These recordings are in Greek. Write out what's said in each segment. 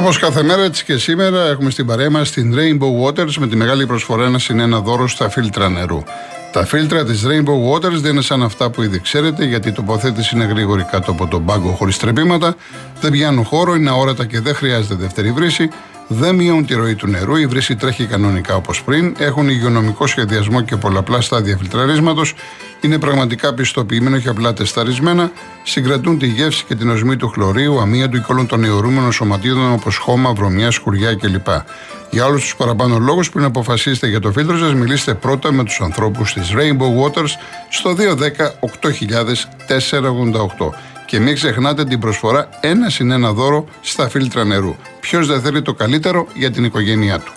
Όπως κάθε μέρα, έτσι και σήμερα, έχουμε στην παρέα μας την Rainbow Waters με τη μεγάλη προσφορά ένα συν ένα δώρο στα φίλτρα νερού. Τα φίλτρα της Rainbow Waters δεν είναι σαν αυτά που ήδη ξέρετε, γιατί η τοποθέτηση είναι γρήγορη κάτω από τον πάγκο χωρίς τρεπήματα, δεν πιάνουν χώρο, είναι αόρατα και δεν χρειάζεται δεύτερη βρύση, δεν μειώνουν τη ροή του νερού, η βρύση τρέχει κανονικά όπως πριν, έχουν υγειονομικό σχεδιασμό και πολλαπλά στάδια φιλτραρίσματος, είναι πραγματικά πιστοποιημένο και απλά τεσταρισμένα, συγκρατούν τη γεύση και την οσμή του χλωρίου, αμύαντου και όλων των αιωρούμενων σωματίδων όπως χώμα, βρωμιά, σκουριά κλπ. Για όλους τους παραπάνω λόγους, πριν αποφασίσετε για το φίλτρο σας, μιλήστε πρώτα με τους ανθρώπους της Rainbow Waters στο 210 8000 Και μην ξεχνάτε την προσφορά ένα συν ένα δώρο στα φίλτρα νερού. Ποιος δεν θέλει το καλύτερο για την οικογένειά του.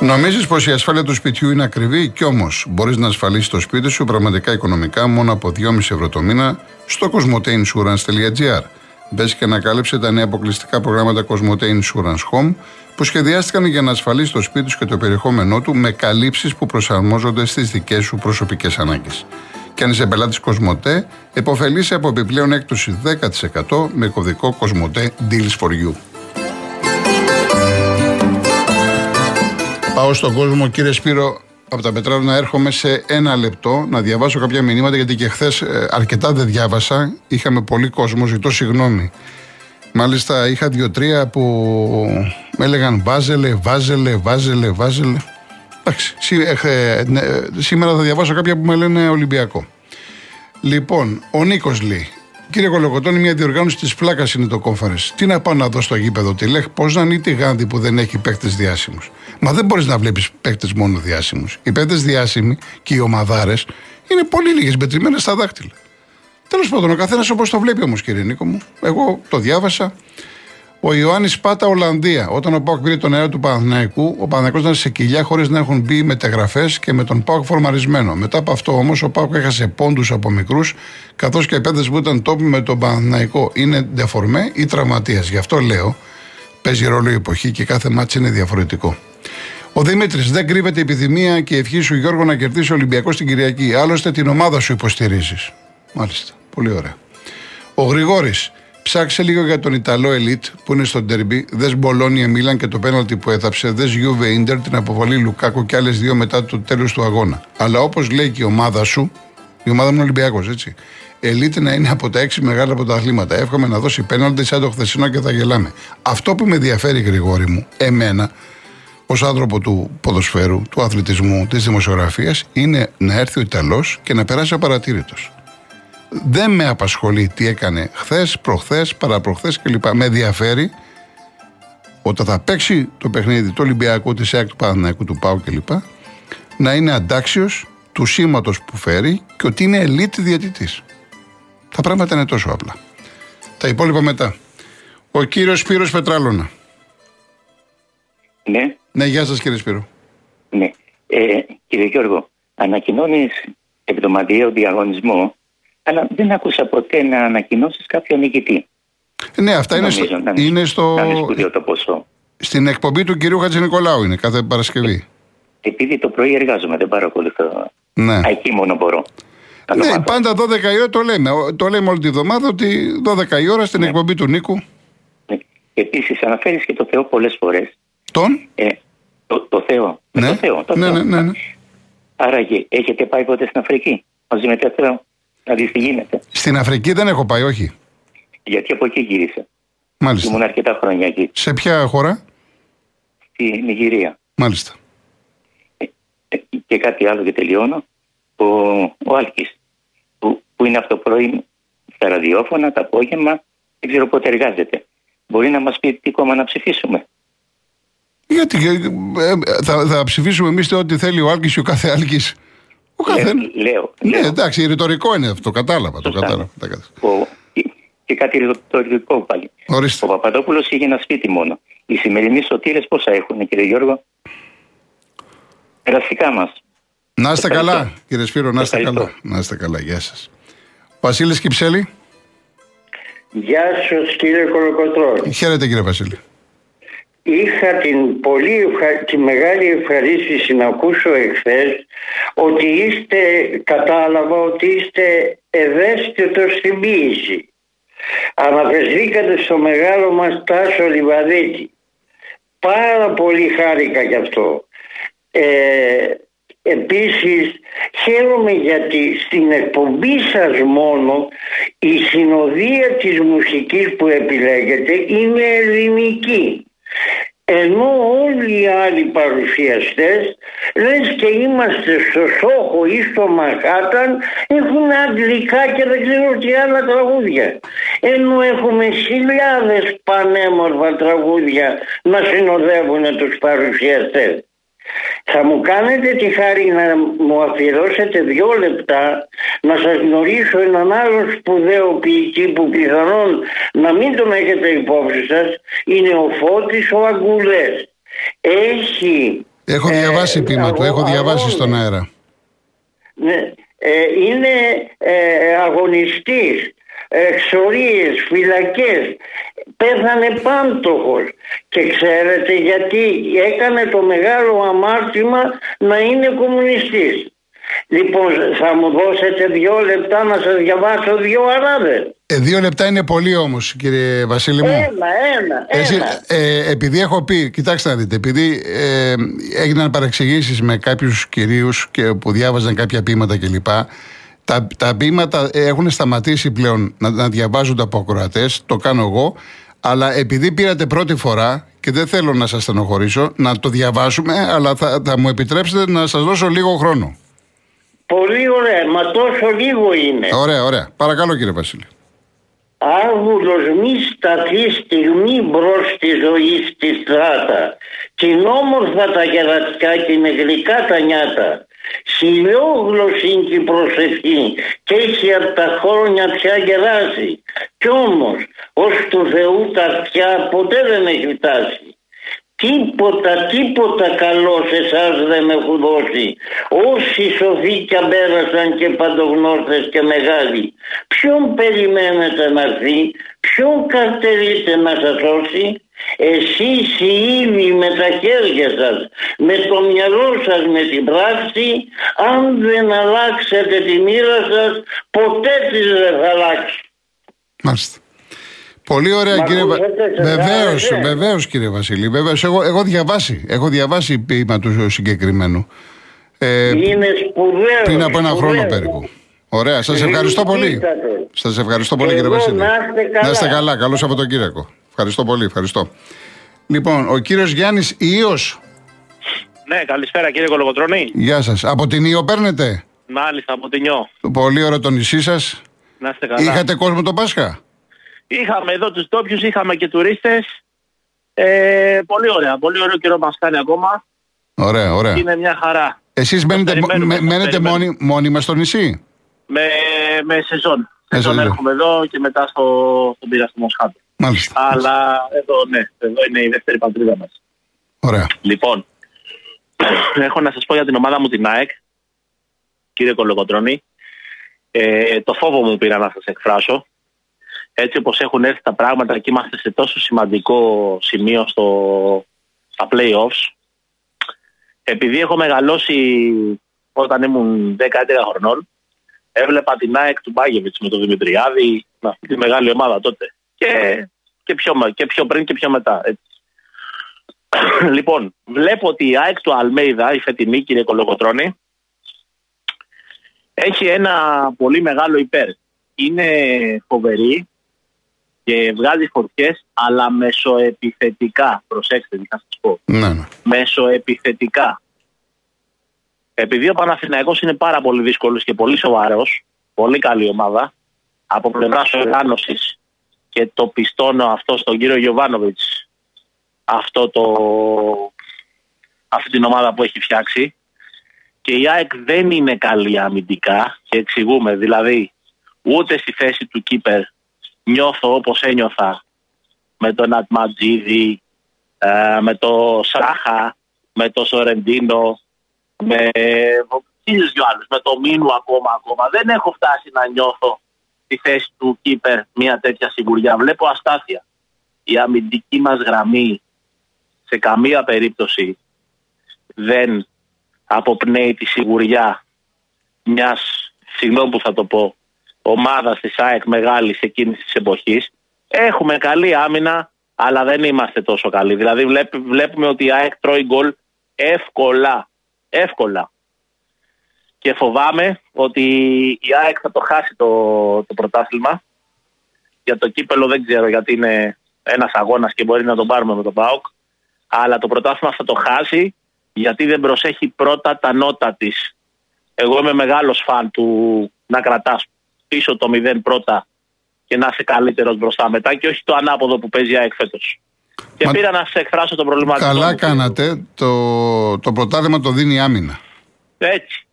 Νομίζεις πως η ασφάλεια του σπιτιού είναι ακριβή, κι όμως μπορείς να ασφαλίσεις το σπίτι σου πραγματικά οικονομικά μόνο από 2,5 ευρώ το μήνα στο cosmoteinsurance.gr. Μπε και ανακάλυψε τα νέα αποκλειστικά προγράμματα Cosmote Insurance Home που σχεδιάστηκαν για να ασφαλίσει το σπίτι σου και το περιεχόμενό του με καλύψεις που προσαρμόζονται στις δικές σου προσωπικές ανάγκες. Και αν είσαι πελάτης Cosmote, επωφελείσαι από επιπλέον έκπτωση 10% με κωδικό Cosmote Deals for You. Πάω στον κόσμο, κύριε Σπύρο, από τα πετράλα να έρχομαι σε ένα λεπτό να διαβάσω κάποια μηνύματα γιατί και χθες αρκετά δεν διάβασα. Είχαμε πολύ κόσμο, ζητώ συγγνώμη. Μάλιστα είχα δύο-τρία που με έλεγαν βάζελε, βάζελε, βάζελε, βάζελε. Εντάξει, ε, ναι, σήμερα θα διαβάσω κάποια που με λένε Ολυμπιακό. Λοιπόν, ο Νίκος λέει, Κύριε Κολοκοτώνη, μια διοργάνωση της πλάκας είναι το κόμφαρε. Τι να πάω να δω στο γήπεδο, τη λέχ, πώς να είναι τη γάνδη που δεν έχει παίκτες διάσημους. Μα δεν μπορείς να βλέπεις παίκτες μόνο διάσημους. Οι παίκτες διάσημοι και οι ομαδάρες είναι πολύ λίγες μετρημένε στα δάχτυλα. Τέλος πάντων, ο καθένας όπως το βλέπει όμως, κύριε Νίκο μου. Εγώ το διάβασα. Ο Ιωάννης Πάτα, Ολλανδία. Όταν ο Πάοκ πήρε τον αέρα του Παναθηναϊκού, ο Παναθηναϊκός ήταν σε κοιλιά χωρίς να έχουν μπει μεταγραφές και με τον Πάοκ φορμαρισμένο. Μετά από αυτό όμως, ο Πάοκ έχασε πόντους από μικρούς, καθώς και οι παίδε που ήταν τόποι με τον Παναθηναϊκό είναι ντεφορμέ ή τραυματίας. Γι' αυτό λέω, παίζει ρόλο η εποχή και κάθε μάτσο είναι διαφορετικό. Ο Δημήτρης, δεν κρύβεται η επιθυμία και η ευχή σου, Γιώργο, να κερδίσει ο Ολυμπιακός στην Κυριακή. Άλλωστε την ομάδα σου υποστηρίζεις. Μάλιστα. Πολύ ωραία. Ο Γρηγόρης, Ψάξε λίγο για τον Ιταλό Ελίτ που είναι στο ντερμπι. Δες Μπολόνια Μίλαν και το πέναλτι που έθαψε. Δες Γιούβε Ιντερ την αποβολή Λουκάκου και άλλες δύο μετά το τέλος του αγώνα. Αλλά όπως λέει και η ομάδα σου, η ομάδα μου είναι Ολυμπιακός, έτσι. Ελίτ να είναι από τα έξι μεγάλα πρωταθλήματα. Εύχομαι να δώσει πέναλτι σαν το χθεσινό και θα γελάμε. Αυτό που με ενδιαφέρει, Γρηγόρη μου, εμένα, ως άνθρωπο του ποδοσφαίρου, του αθλητισμού, της δημοσιογραφίας, είναι να έρθει ο Ιταλός και να περάσει απαρατήρητος. Δεν με απασχολεί τι έκανε χθες, προχθές, παραπροχθές κλπ. Με ενδιαφέρει όταν θα παίξει το παιχνίδι του Ολυμπιακού, της ΕΚ, του Παναναϊκού, του ΠΑΟ κλπ. να είναι αντάξιος του σήματος που φέρει και ότι είναι ελίτ διαιτητής. Τα πράγματα είναι τόσο απλά. Τα υπόλοιπα μετά. Ο κύριος Σπύρος Πετράλωνα. Ναι. Ναι, γεια σας κύριε Σπύρο. Ναι. Ε, κύριε Γιώργο, ανακοινώνεις εβδομαδιαίο διαγωνισμό αλλά δεν άκουσα ποτέ να ανακοινώσεις κάποιο νικητή. Ναι, αυτά είναι, στο, να είναι στο. Να είναι σπουδαίο το ποσό. Στην εκπομπή του κυρίου Χατζηνικολάου είναι κάθε Παρασκευή. Επειδή το πρωί εργάζομαι, δεν παρακολουθώ. Ναι. Εκεί μόνο μπορώ. Ναι, πάντα 12 η ώρα το λέμε. Το λέμε όλη τη βδομάδα ότι 12 η ώρα στην ναι. εκπομπή του Νίκου. Ναι. Επίσης, αναφέρεις και το Θεό πολλές φορές. Τον; Ε, το, το Θεό. Ναι. το Θεό. Το ναι, Θεό. ναι, ναι, ναι. Άραγε, έχετε πάει ποτέ στην Αφρική μαζί με το Θεό; Να δει τι γίνεται; Στην Αφρική δεν έχω πάει, όχι. Γιατί από εκεί γύρισα. Μάλιστα. Ήμουν αρκετά χρόνια εκεί. Σε ποια χώρα; Στη Νιγηρία. Μάλιστα. Ε, ε, και κάτι άλλο και τελειώνω. Ο, ο Άλκης, που, που είναι αυτό πρωί στα ραδιόφωνα, τα απόγευμα, δεν ξέρω πότε εργάζεται. Μπορεί να μας πει τι κόμμα να ψηφίσουμε; Γιατί ε, θα, θα ψηφίσουμε εμείς ό,τι θέλει ο Άλκης και ο κάθε Άλκης. Ο κάθε... Λέω, Ναι, λέω. εντάξει, ρητορικό είναι αυτό, το κατάλαβα. Το Σωστά. κατάλαβα. Ο, και, και κάτι ρητορικό πάλι. Ορίστε. Ο Παπαδόπουλος είχε ένα σπίτι μόνο. Οι σημερινοί σωτήρες πόσα έχουν, κύριε Γιώργο; Περαστικά μας. Να είστε Ευχαριστώ. καλά, κύριε Σπύρο, να είστε Ευχαριστώ. καλά. Να είστε καλά, γεια σας. Βασίλης Κυψέλη. Γεια σου κύριε Κολοκοτρώνη. Χαίρετε, κύριε Βασίλη. Είχα την, πολύ, τη μεγάλη ευχαρίστηση να ακούσω εχθές ότι είστε, κατάλαβα ότι είστε ευαίσθητος στην ποίηση. Αναφερθήκατε στο μεγάλο μας Τάσο Λιβαδίτη. Πάρα πολύ χάρηκα γι' αυτό. Ε, Επίσης χαίρομαι γιατί στην εκπομπή σας μόνο η συνοδεία της μουσικής που επιλέγετε είναι ελληνική. Ενώ όλοι οι άλλοι παρουσιαστές λες και είμαστε στο Σόχο ή στο Μαχάταν έχουν αγγλικά και δεν ξέρω τι άλλα τραγούδια. Ενώ έχουμε χιλιάδες πανέμορφα τραγούδια να συνοδεύουν τους παρουσιαστές. Θα μου κάνετε τη χάρη να μου αφιερώσετε δύο λεπτά να σας γνωρίσω έναν άλλο σπουδαίο ποιητή που πιθανόν να μην τον έχετε υπόψη σας είναι ο Φώτης ο Αγκουλές. Έχει... Έχω ε, διαβάσει ε, πείμα του, έχω διαβάσει στον αέρα. Ναι, ε, είναι ε, αγωνιστής εξορίες, φυλακές πέθανε πάντοχος και ξέρετε γιατί έκανε το μεγάλο αμάρτημα να είναι κομμουνιστής λοιπόν θα μου δώσετε δύο λεπτά να σας διαβάσω δύο αράδες ε, δύο λεπτά είναι πολύ όμως κύριε Βασίλη μου. Ένα, ένα, Εσύ, ε, επειδή έχω πει, κοιτάξτε να δείτε, επειδή ε, έγιναν παρεξηγήσεις με κάποιους κυρίους και που διάβαζαν κάποια ποίηματα κλπ. Τα, τα ποίηματα έχουν σταματήσει πλέον να, να διαβάζονται από ακροατές, το κάνω εγώ. Αλλά επειδή πήρατε πρώτη φορά και δεν θέλω να σας στενοχωρήσω, να το διαβάσουμε, αλλά θα, θα μου επιτρέψετε να σας δώσω λίγο χρόνο. Πολύ ωραία, μα τόσο λίγο είναι. Ωραία, ωραία. Παρακαλώ κύριε Βασίλη. Άγουλος μη σταθεί στιγμή μπρος στη ζωή στη στράτα. Την όμορφα τα γερατικά και είναι γλυκά τα νιάτα. Χιλιόγλωση και η προσευχή και έχει από τα χρόνια πια γεράσει. Κι όμως ως του Θεού τα αυτιά ποτέ δεν έχει φτάσει. Τίποτα, τίποτα καλό σε εσάς δεν έχουν δώσει. Όσοι σοφοί κι πέρασαν και παντογνώστες και μεγάλοι. Ποιον περιμένετε να έρθει, ποιον καρτερείτε να σας σώσει; Εσείς οι ίδιοι με τα χέρια σας, με το μυαλό σας, με την πράξη, αν δεν αλλάξετε τη μοίρα σας, ποτέ της δεν θα αλλάξει. Μάλιστα. Πολύ ωραία Μα κύριε Βασίλη. Βεβαίως, κύριε Βασίλη. Βεβαίως. Εγώ, έχω διαβάσει, έχω διαβάσει ποίημα του συγκεκριμένου. Ε, Είναι σπουδαίο. Πριν από ένα χρόνο περίπου. Ωραία, σας ευχαριστώ πολύ. Σας ευχαριστώ πολύ, κύριε Βασίλη. Να είστε καλά. Να είστε καλά. Καλό Σαββατοκύριακο. Ευχαριστώ πολύ, ευχαριστώ. Λοιπόν, ο κύριος Γιάννης Ιως. Ναι, καλησπέρα κύριε Κολογοτρόνη. Γεια σας. Από την Ιω παίρνετε; Μάλιστα, από την Ιω. Πολύ ωραίο το νησί σας. Να είστε καλά. Είχατε κόσμο το Πάσχα; Είχαμε εδώ τους ντόπιους, είχαμε και τουρίστες. Ε, πολύ ωραία. Πολύ ωραίο καιρό μας κάνει ακόμα. Ωραία, ωραία. Είναι μια χαρά. Εσείς μένετε, μένετε μόνοι, μόνιμα στο νησί; Με, με σεζόν. Σεζόν έρχομαι εδώ και μετά στο, στον πύρα στο Μοσχάτο. Μάλιστα. Αλλά εδώ, ναι, εδώ είναι η δεύτερη πατρίδα μας. Ωραία. Λοιπόν, έχω να σας πω για την ομάδα μου την ΑΕΚ, κύριε Κολοκοτρώνη. Ε, το φόβο μου πήρα να σας εκφράσω έτσι όπως έχουν έρθει τα πράγματα και είμαστε σε τόσο σημαντικό σημείο στο, στα play-offs επειδή έχω μεγαλώσει όταν ήμουν 10-11 χρονών έβλεπα την ΑΕΚ του Μπάγεβιτς με τον Δημητριάδη με αυτή τη μεγάλη ομάδα τότε και, και, πιο, και πιο πριν και πιο μετά έτσι. λοιπόν, βλέπω ότι η ΑΕΚ του Αλμέιδα, η φετινή κύριε Κολοκοτρώνη, έχει ένα πολύ μεγάλο υπέρ. Είναι φοβερή, και βγάζει φωτιέ, αλλά μεσοεπιθετικά. Προσέξτε τι θα σας πω. Ναι, ναι. Μεσοεπιθετικά. Επειδή ο Παναθηναϊκός είναι πάρα πολύ δύσκολος και πολύ σοβαρός, πολύ καλή ομάδα, από πλευράς οργάνωσης και το πιστώνω αυτό στον κύριο Γιωβάνοβιτς, αυτό το, αυτή την ομάδα που έχει φτιάξει. Και η ΑΕΚ δεν είναι καλή αμυντικά και εξηγούμε, δηλαδή ούτε στη θέση του κύπερ νιώθω όπως ένιωθα με τον Ατματζίδη, ε, με το Σάχα, με το Σορεντίνο, με χίλιους δυο άλλους, με το Μίνου ακόμα ακόμα. Δεν έχω φτάσει να νιώθω τη θέση του Κίπερ μια τέτοια σιγουριά. Βλέπω αστάθεια. Η αμυντική μας γραμμή σε καμία περίπτωση δεν αποπνέει τη σιγουριά μιας, συγγνώμη που θα το πω, ομάδας της ΑΕΚ μεγάλης εκείνης της εποχής. Έχουμε καλή άμυνα, αλλά δεν είμαστε τόσο καλοί. Δηλαδή βλέπουμε ότι η ΑΕΚ τρώει γκολ εύκολα. Εύκολα. Και φοβάμαι ότι η ΑΕΚ θα το χάσει το, το πρωτάθλημα. Για το κύπελο δεν ξέρω γιατί είναι ένας αγώνας και μπορεί να τον πάρουμε με τον ΠΑΟΚ. Αλλά το πρωτάθλημα θα το χάσει γιατί δεν προσέχει πρώτα τα νότα της. Εγώ είμαι μεγάλος φαν του να κρατάς πίσω το μηδέν πρώτα και να είσαι καλύτερος μπροστά μετά και όχι το ανάποδο που παίζει η ΑΕΚ φέτος. Και Μα... πήρα να σε εκφράσω τον προβληματισμό. Καλά κάνατε. Το, το πρωτάθλημα το δίνει άμυνα. Έτσι.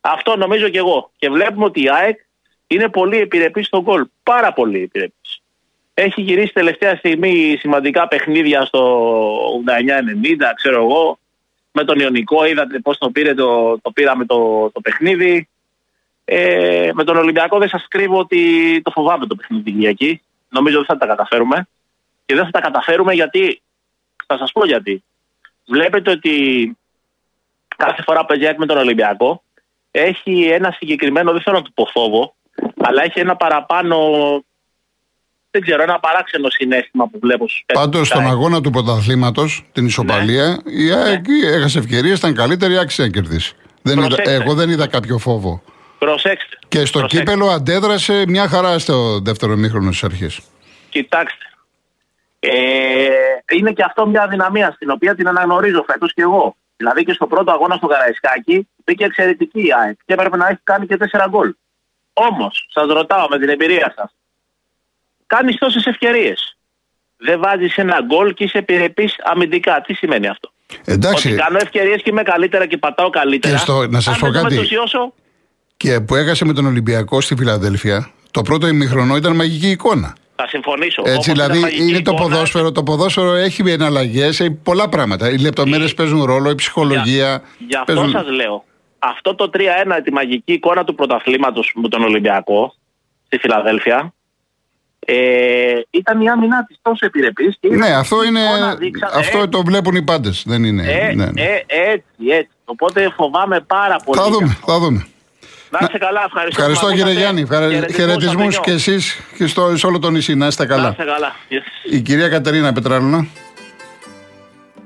Αυτό νομίζω και εγώ. Και βλέπουμε ότι η ΑΕΚ είναι πολύ επιρρεπής στον γκολ. Πάρα πολύ επιρρεπής. Έχει γυρίσει τελευταία στιγμή σημαντικά παιχνίδια στο 89-90, ξέρω εγώ. Με τον Ιωνικό είδατε πώς το πήρε το, το πήραμε το, το παιχνίδι. Ε, με τον Ολυμπιακό δεν σας κρύβω ότι το φοβάμαι το παιχνίδι την Κυριακή. Νομίζω ότι θα τα καταφέρουμε. Και δεν θα τα καταφέρουμε γιατί. Θα σας πω γιατί. Βλέπετε ότι κάθε φορά που παίζει με τον Ολυμπιακό έχει ένα συγκεκριμένο, δεν θέλω να του πω φόβο, αλλά έχει ένα παραπάνω. Δεν ξέρω, ένα παράξενο συνέστημα που βλέπω στους Πάντως στον αγώνα του πρωταθλήματος, την ισοπαλία, ναι. η ΑΕΚ ναι. έχασε ευκαιρίες, ήταν καλύτερη, άξιζε να κερδίσει. Δεν είδα, εγώ δεν είδα κάποιο φόβο. Προσέξτε. Και στο Προσέξτε. κύπελο αντέδρασε μια χαρά στο δεύτερο μήχρονο της αρχής. Κοιτάξτε. Ε, είναι και αυτό μια δυναμία στην οποία την αναγνωρίζω φέτος και εγώ. Δηλαδή και στο πρώτο αγώνα στο Καραϊσκάκι μπήκε εξαιρετική η ΑΕΚ και έπρεπε να έχει κάνει και τέσσερα γκολ. Όμως, σας ρωτάω με την εμπειρία σας, κάνεις τόσες ευκαιρίες. Δεν βάζεις ένα γκολ και είσαι επιρρεπής αμυντικά. Τι σημαίνει αυτό; Εντάξει. Ότι κάνω ευκαιρίες και είμαι καλύτερα και πατάω καλύτερα. Και στο, να σας πω κάτι. Και που έχασε με τον Ολυμπιακό στη Φιλαδέλφια, το πρώτο ημιχρονό ήταν μαγική εικόνα. Θα συμφωνήσω. Έτσι, δηλαδή είναι το ποδόσφαιρο. Το ποδόσφαιρο έχει εναλλαγές, έχει πολλά πράγματα. Οι λεπτομέρειες παίζουν ρόλο, η ψυχολογία. Γι' αυτό παίζουν... σας λέω. Αυτό το 3-1, τη μαγική εικόνα του πρωταθλήματος με τον Ολυμπιακό στη Φιλαδέλφια, ε, ήταν η άμυνά της τόσο επιρρεπής. Ναι, αυτό είναι. αυτό το βλέπουν οι πάντες. Δεν είναι. Ε, ναι, ναι. Ε, έτσι, έτσι. Οπότε φοβάμαι πάρα πολύ. Θα δούμε, θα δούμε. Να είστε καλά, ευχαριστώ. Ευχαριστώ κύριε Γιάννη. Χαιρετισμούς και εσείς και στο, σε όλο το νησί. Να είστε καλά. Να είστε καλά. Yes. Η κυρία Κατερίνα Πετράλουνα.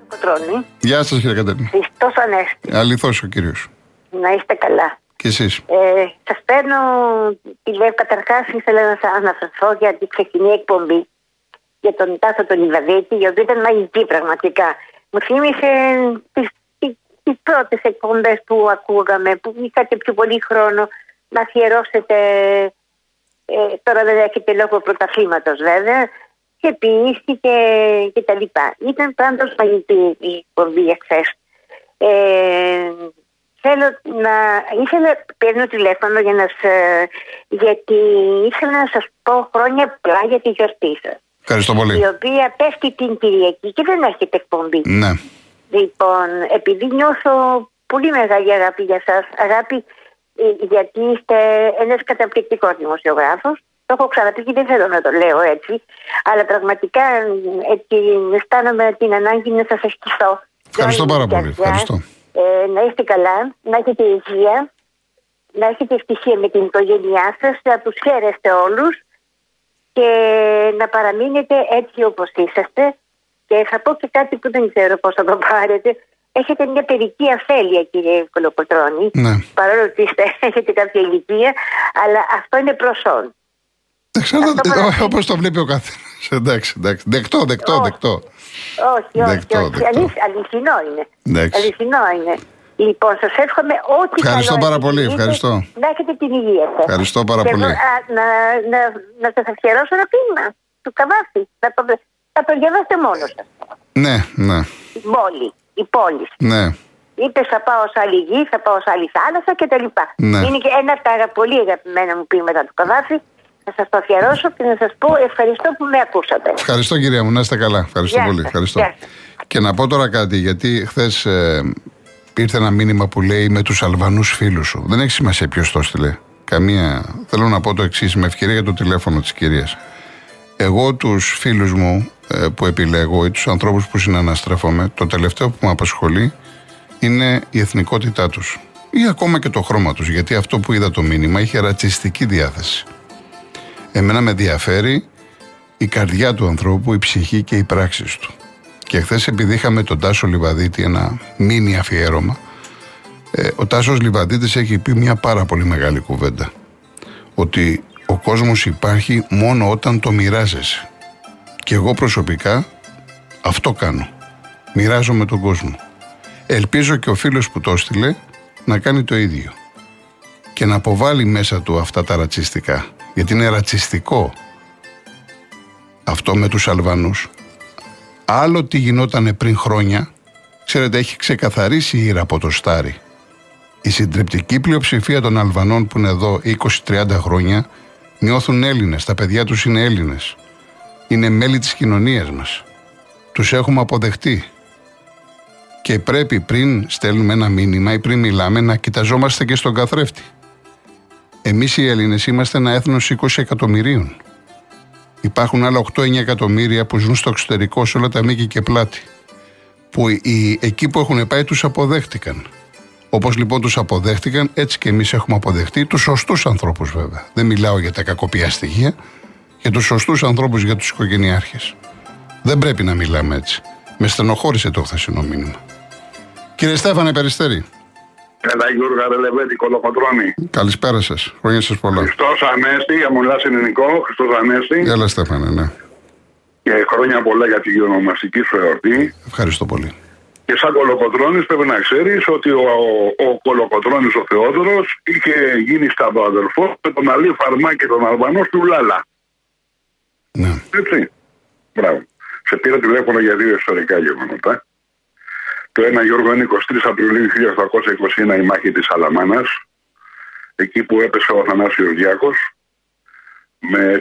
Κοτρώνη. Γεια σας κύριε Κατερίνα. Χριστός Ανέστη. Αληθώς ο κύριος. Να είστε καλά. Και εσείς. Ε, Σας παίρνω τηλέφωνο. Καταρχάς ήθελα να σας αναφερθώ για την ξεκινή εκπομπή για τον Τάσο τον Ιβαδίτη, η οποία ήταν μαγική πραγματικά. Μου θύμισε τις τις πρώτες εκπομπές που ακούγαμε, που είχατε πιο πολύ χρόνο να αφιερώσετε. Ε, τώρα δεν έχετε λόγω πρωταθλήματος βέβαια. Και ποιήθηκε και τα λοιπά. Ήταν πάντως μαγική η εκπομπή εχθέ. Ε, θέλω να. ήθελα, παίρνω τηλέφωνο για να γιατί ήθελα να σας πω χρόνια πολλά για τη γιορτή σας. Ευχαριστώ πολύ. Η οποία πέφτει την Κυριακή και δεν έχετε εκπομπή. Ναι. Λοιπόν, επειδή νιώθω πολύ μεγάλη αγάπη για σας, αγάπη ε, γιατί είστε ένας καταπληκτικός δημοσιογράφος, το έχω ξαναπεί και δεν θέλω να το λέω έτσι, αλλά πραγματικά έτσι αισθάνομαι την ανάγκη να σας ευχηθώ. Ευχαριστώ πάρα πολύ. Ευχαριστώ. Ε, να είστε καλά, να έχετε υγεία, να έχετε ευτυχία με την οικογένειά σας, να τους χαίρεστε όλους και να παραμείνετε έτσι όπως είσαστε και θα πω και κάτι που δεν ξέρω πώς θα το πάρετε. Έχετε μια παιδική αφέλεια, κύριε Κολοκοτρόνη. Ναι. Παρόλο ότι είστε, έχετε κάποια ηλικία, αλλά αυτό είναι προσόν. Όπως το βλέπει ο καθένας. Εντάξει, εντάξει. Δεκτό, δεκτό, όχι. δεκτό. Όχι, όχι. Δεκτό, όχι. Δεκτό. αληθινό είναι. Εντάξει. Αληθινό είναι. Λοιπόν, σας εύχομαι ό,τι Ευχαριστώ πάρα πολύ. Ευχαριστώ. Να έχετε την υγεία σας. Ευχαριστώ πάρα πολύ. να, να, να, να σας αφιερώσω ένα ποίημα του Καβάφη. Να το, θα το διαβάσετε μόνος σας. Ναι, ναι. Η πόλη. Η πόλη. Ναι. Είπε θα πάω σε άλλη γη, θα πάω σε άλλη θάλασσα κτλ. Ναι. Είναι και ένα από τα πολύ αγαπημένα μου ποίηματα του Καβάφη. Θα σας το αφιερώσω και να σας πω ευχαριστώ που με ακούσατε. Ευχαριστώ κυρία μου, να είστε καλά. Ευχαριστώ Γεια πολύ. σας. Ευχαριστώ. Γεια Και να πω τώρα κάτι, γιατί χθες ε, ήρθε ένα μήνυμα που λέει με τους Αλβανούς φίλους σου. Δεν έχει σημασία ποιος το έστειλε. Καμία. Θέλω να πω το εξής, με ευκαιρία για το τηλέφωνο της κυρίας. Εγώ τους φίλους μου ε, που επιλέγω ή τους ανθρώπους που συναναστρέφομαι, το τελευταίο που με απασχολεί είναι η εθνικότητά τους ή ακόμα και το χρώμα τους, γιατί αυτό που είδα το μήνυμα είχε ρατσιστική διάθεση. Εμένα με ενδιαφέρει η καρδιά του ανθρώπου, η ψυχή και οι πράξεις του. Και χθες επειδή είχαμε τον Τάσο Λιβαδίτη ένα μίνι αφιέρωμα, ε, ο Τάσος Λιβαδίτης έχει πει μια πάρα πολύ μεγάλη κουβέντα. Ότι ο κόσμος υπάρχει μόνο όταν το μοιράζεσαι. Και εγώ προσωπικά αυτό κάνω. Μοιράζομαι τον κόσμο. Ελπίζω και ο φίλος που το έστειλε να κάνει το ίδιο. Και να αποβάλει μέσα του αυτά τα ρατσιστικά. Γιατί είναι ρατσιστικό αυτό με τους Αλβανούς. Άλλο τι γινόταν πριν χρόνια, ξέρετε έχει ξεκαθαρίσει η ήρα από το Στάρι. Η συντριπτική πλειοψηφία των Αλβανών που είναι εδώ 20-30 χρόνια νιώθουν Έλληνες, τα παιδιά τους είναι Έλληνες. Είναι μέλη της κοινωνίας μας. Τους έχουμε αποδεχτεί. Και πρέπει πριν στέλνουμε ένα μήνυμα ή πριν μιλάμε να κοιταζόμαστε και στον καθρέφτη. Εμείς οι Έλληνες είμαστε ένα έθνος 20 εκατομμυρίων. Υπάρχουν άλλα 8-9 εκατομμύρια που ζουν στο εξωτερικό σε όλα τα μήκη και πλάτη. Που οι, εκεί που έχουν πάει τους αποδέχτηκαν. Όπως λοιπόν τους αποδέχτηκαν, έτσι και εμείς έχουμε αποδεχτεί τους σωστούς ανθρώπους βέβαια. Δεν μιλάω για τα κακοπιά στοιχεία, για τους σωστούς ανθρώπους, για τους οικογενειάρχες. Δεν πρέπει να μιλάμε έτσι. Με στενοχώρησε το χθεσινό μήνυμα. Κύριε Στέφανε Περιστέρη. Έλα Γιώργα Ρελεβέτη, κολοκοτρώνη. Καλησπέρα σας. Χρόνια σας πολλά. Χριστός Ανέστη, αμουλά ελληνικό, Χριστός Ανέστη. Έλα Στέφανε, ναι. Και χρόνια πολλά για την ονομαστική σου εορτή. Ευχαριστώ πολύ. Και σαν κολοκοτρώνης πρέπει να ξέρεις ότι ο, ο, ο κολοκοτρώνης ο Θεόδωρος είχε γίνει στα αδερφό με τον Αλή Φαρμά και τον Αλβανό του Λάλα. Ναι. Έτσι. Μπράβο. Σε πήρα τηλέφωνο για δύο ιστορικά γεγονότα. Το ένα Γιώργο είναι 23 Απριλίου 1821 η μάχη της Αλαμάνας. Εκεί που έπεσε ο Αθανάσιος Διάκος με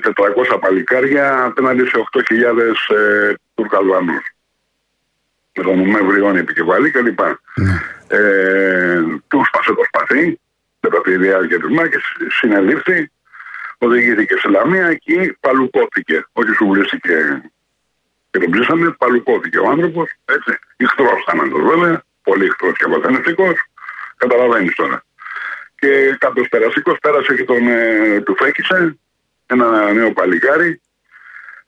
400 παλικάρια απέναντι σε 8.000 ε, Τουρκαλβανούς με τον Μεύριον επικεφαλή κλπ. Ναι. Ε, του σπάσε το σπαθί με τη διάρκεια τη μάχη, συνελήφθη, οδηγήθηκε σε Λαμία και παλουκώθηκε. Όχι σουβλίστηκε και τον ψήσαμε, παλουκώθηκε ο άνθρωπος. Έτσι. Ιχτρό θάνατο βέβαια, πολύ ηχτρό και βασανιστικό. Καταλαβαίνεις τώρα. Και κάποιος περαστικός πέρασε και τον ε, του φέκησε ένα νέο παλικάρι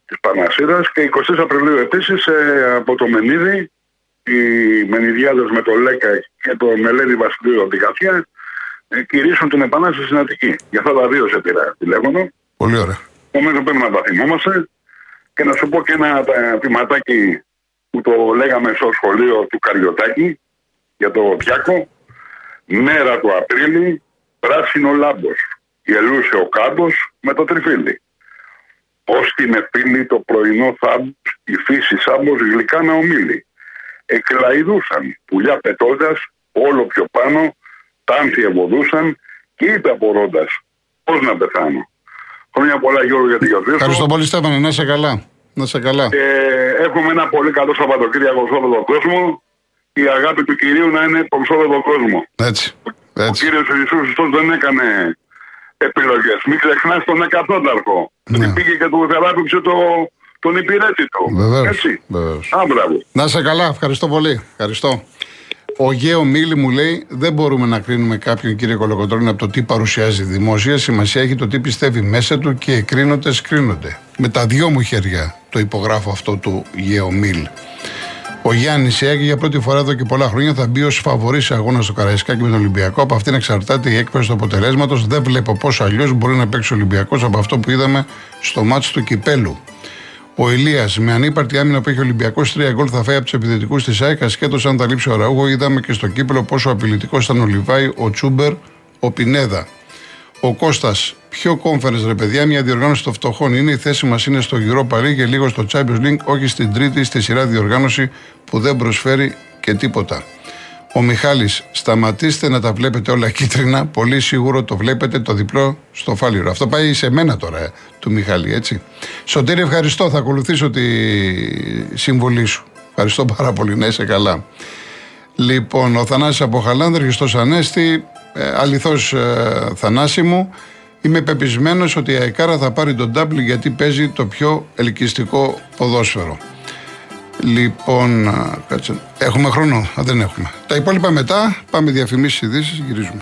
της Πανασίδα και 20 Απριλίου επίση ε, από το Μενίδη οι Μενιδιάδε με το Λέκα και το Μελέδη Βασιλείο από την ε, κηρύσουν την επανάσταση στην Αττική. Για αυτά τα δύο σε πήρα τηλέφωνο. Πολύ ωραία. Νομίζω πρέπει να τα θυμόμαστε και να σου πω και ένα ποιηματάκι που το λέγαμε στο σχολείο του Καριωτάκη για το Πιάκο. Μέρα του Απρίλη, πράσινο λάμπος. Γελούσε ο κάμπος με το τριφύλι. Πώς την εφήλει το πρωινό θάμπος, η φύση σάμπος γλυκά να ομίλει εκλαϊδούσαν πουλιά πετώντας όλο πιο πάνω, τάνθη ευωδούσαν και είπε απορώντας πώς να πεθάνω. Χρόνια πολλά Γιώργο για την γιορτή Ευχαριστώ πολύ Στέφανε, να είσαι καλά. Να είσαι καλά. Ε, έχουμε ένα πολύ καλό Σαββατοκύριακο σε όλο τον κόσμο. Η αγάπη του κυρίου να είναι τον σε όλο τον κόσμο. Έτσι. Έτσι. Ο κύριος Ιησούς δεν έκανε επιλογές. Μην ξεχνάς τον εκατόνταρχο. Ναι. Πήγε και του θεράπηξε το, τον υπηρέτη του. Βεβαίως, Έτσι. Βεβαίως. Α, μπράβο. Να είσαι καλά, ευχαριστώ πολύ. Ευχαριστώ. Ο Γέο Μίλη μου λέει: Δεν μπορούμε να κρίνουμε κάποιον κύριε Κολοκοτρόνη από το τι παρουσιάζει δημόσια. Σημασία έχει το τι πιστεύει μέσα του και οι κρίνοντε κρίνονται. Με τα δυο μου χέρια το υπογράφω αυτό του Γέο Μίλ. Ο Γιάννης Σιάκη για πρώτη φορά εδώ και πολλά χρόνια θα μπει ως φαβορής σε αγώνας στο Καραϊσκάκι με τον Ολυμπιακό. Από αυτήν εξαρτάται η έκπληξη του αποτελέσματος. Δεν βλέπω πώς αλλιώς μπορεί να παίξει ο Ολυμπιακός από αυτό που είδαμε στο μάτσο του Κυπέλου. Ο Ηλίας με ανύπαρτη άμυνα που έχει ο Ολυμπιακός, τρία γκολ θα φάει από τους επιθετικούς της ΑΕΚ. Ασχέτως αν τα λείψει ο Ραούγο, είδαμε και στο κύπελο πόσο απειλητικός ήταν ο Λιβάη, ο Τσούμπερ, ο Πινέδα. Ο Κώστας, πιο κόμφερε ρε παιδιά, μια διοργάνωση των φτωχών είναι. Η θέση μας είναι στο γυρό Παρή και λίγο στο Champions League, όχι στην τρίτη στη σειρά διοργάνωση που δεν προσφέρει και τίποτα. Ο Μιχάλης, σταματήστε να τα βλέπετε όλα κίτρινα. Πολύ σίγουρο το βλέπετε το διπλό στο φάλιρο. Αυτό πάει σε μένα τώρα, ε, του Μιχάλη, έτσι. Σωτήρη, ευχαριστώ. Θα ακολουθήσω τη συμβολή σου. Ευχαριστώ πάρα πολύ. Να είσαι καλά. Λοιπόν, ο Θανάσης από Χαλάνδρη, Χριστός Ανέστη, ε, αληθώς ε, Θανάση μου. Είμαι πεπισμένος ότι η Αεκάρα θα πάρει τον double γιατί παίζει το πιο ελκυστικό ποδόσφαιρο. Λοιπόν, α, κάτσε. Έχουμε χρόνο, Α, δεν έχουμε. Τα υπόλοιπα μετά, πάμε διαφημίσεις ειδήσεις, γυρίζουμε.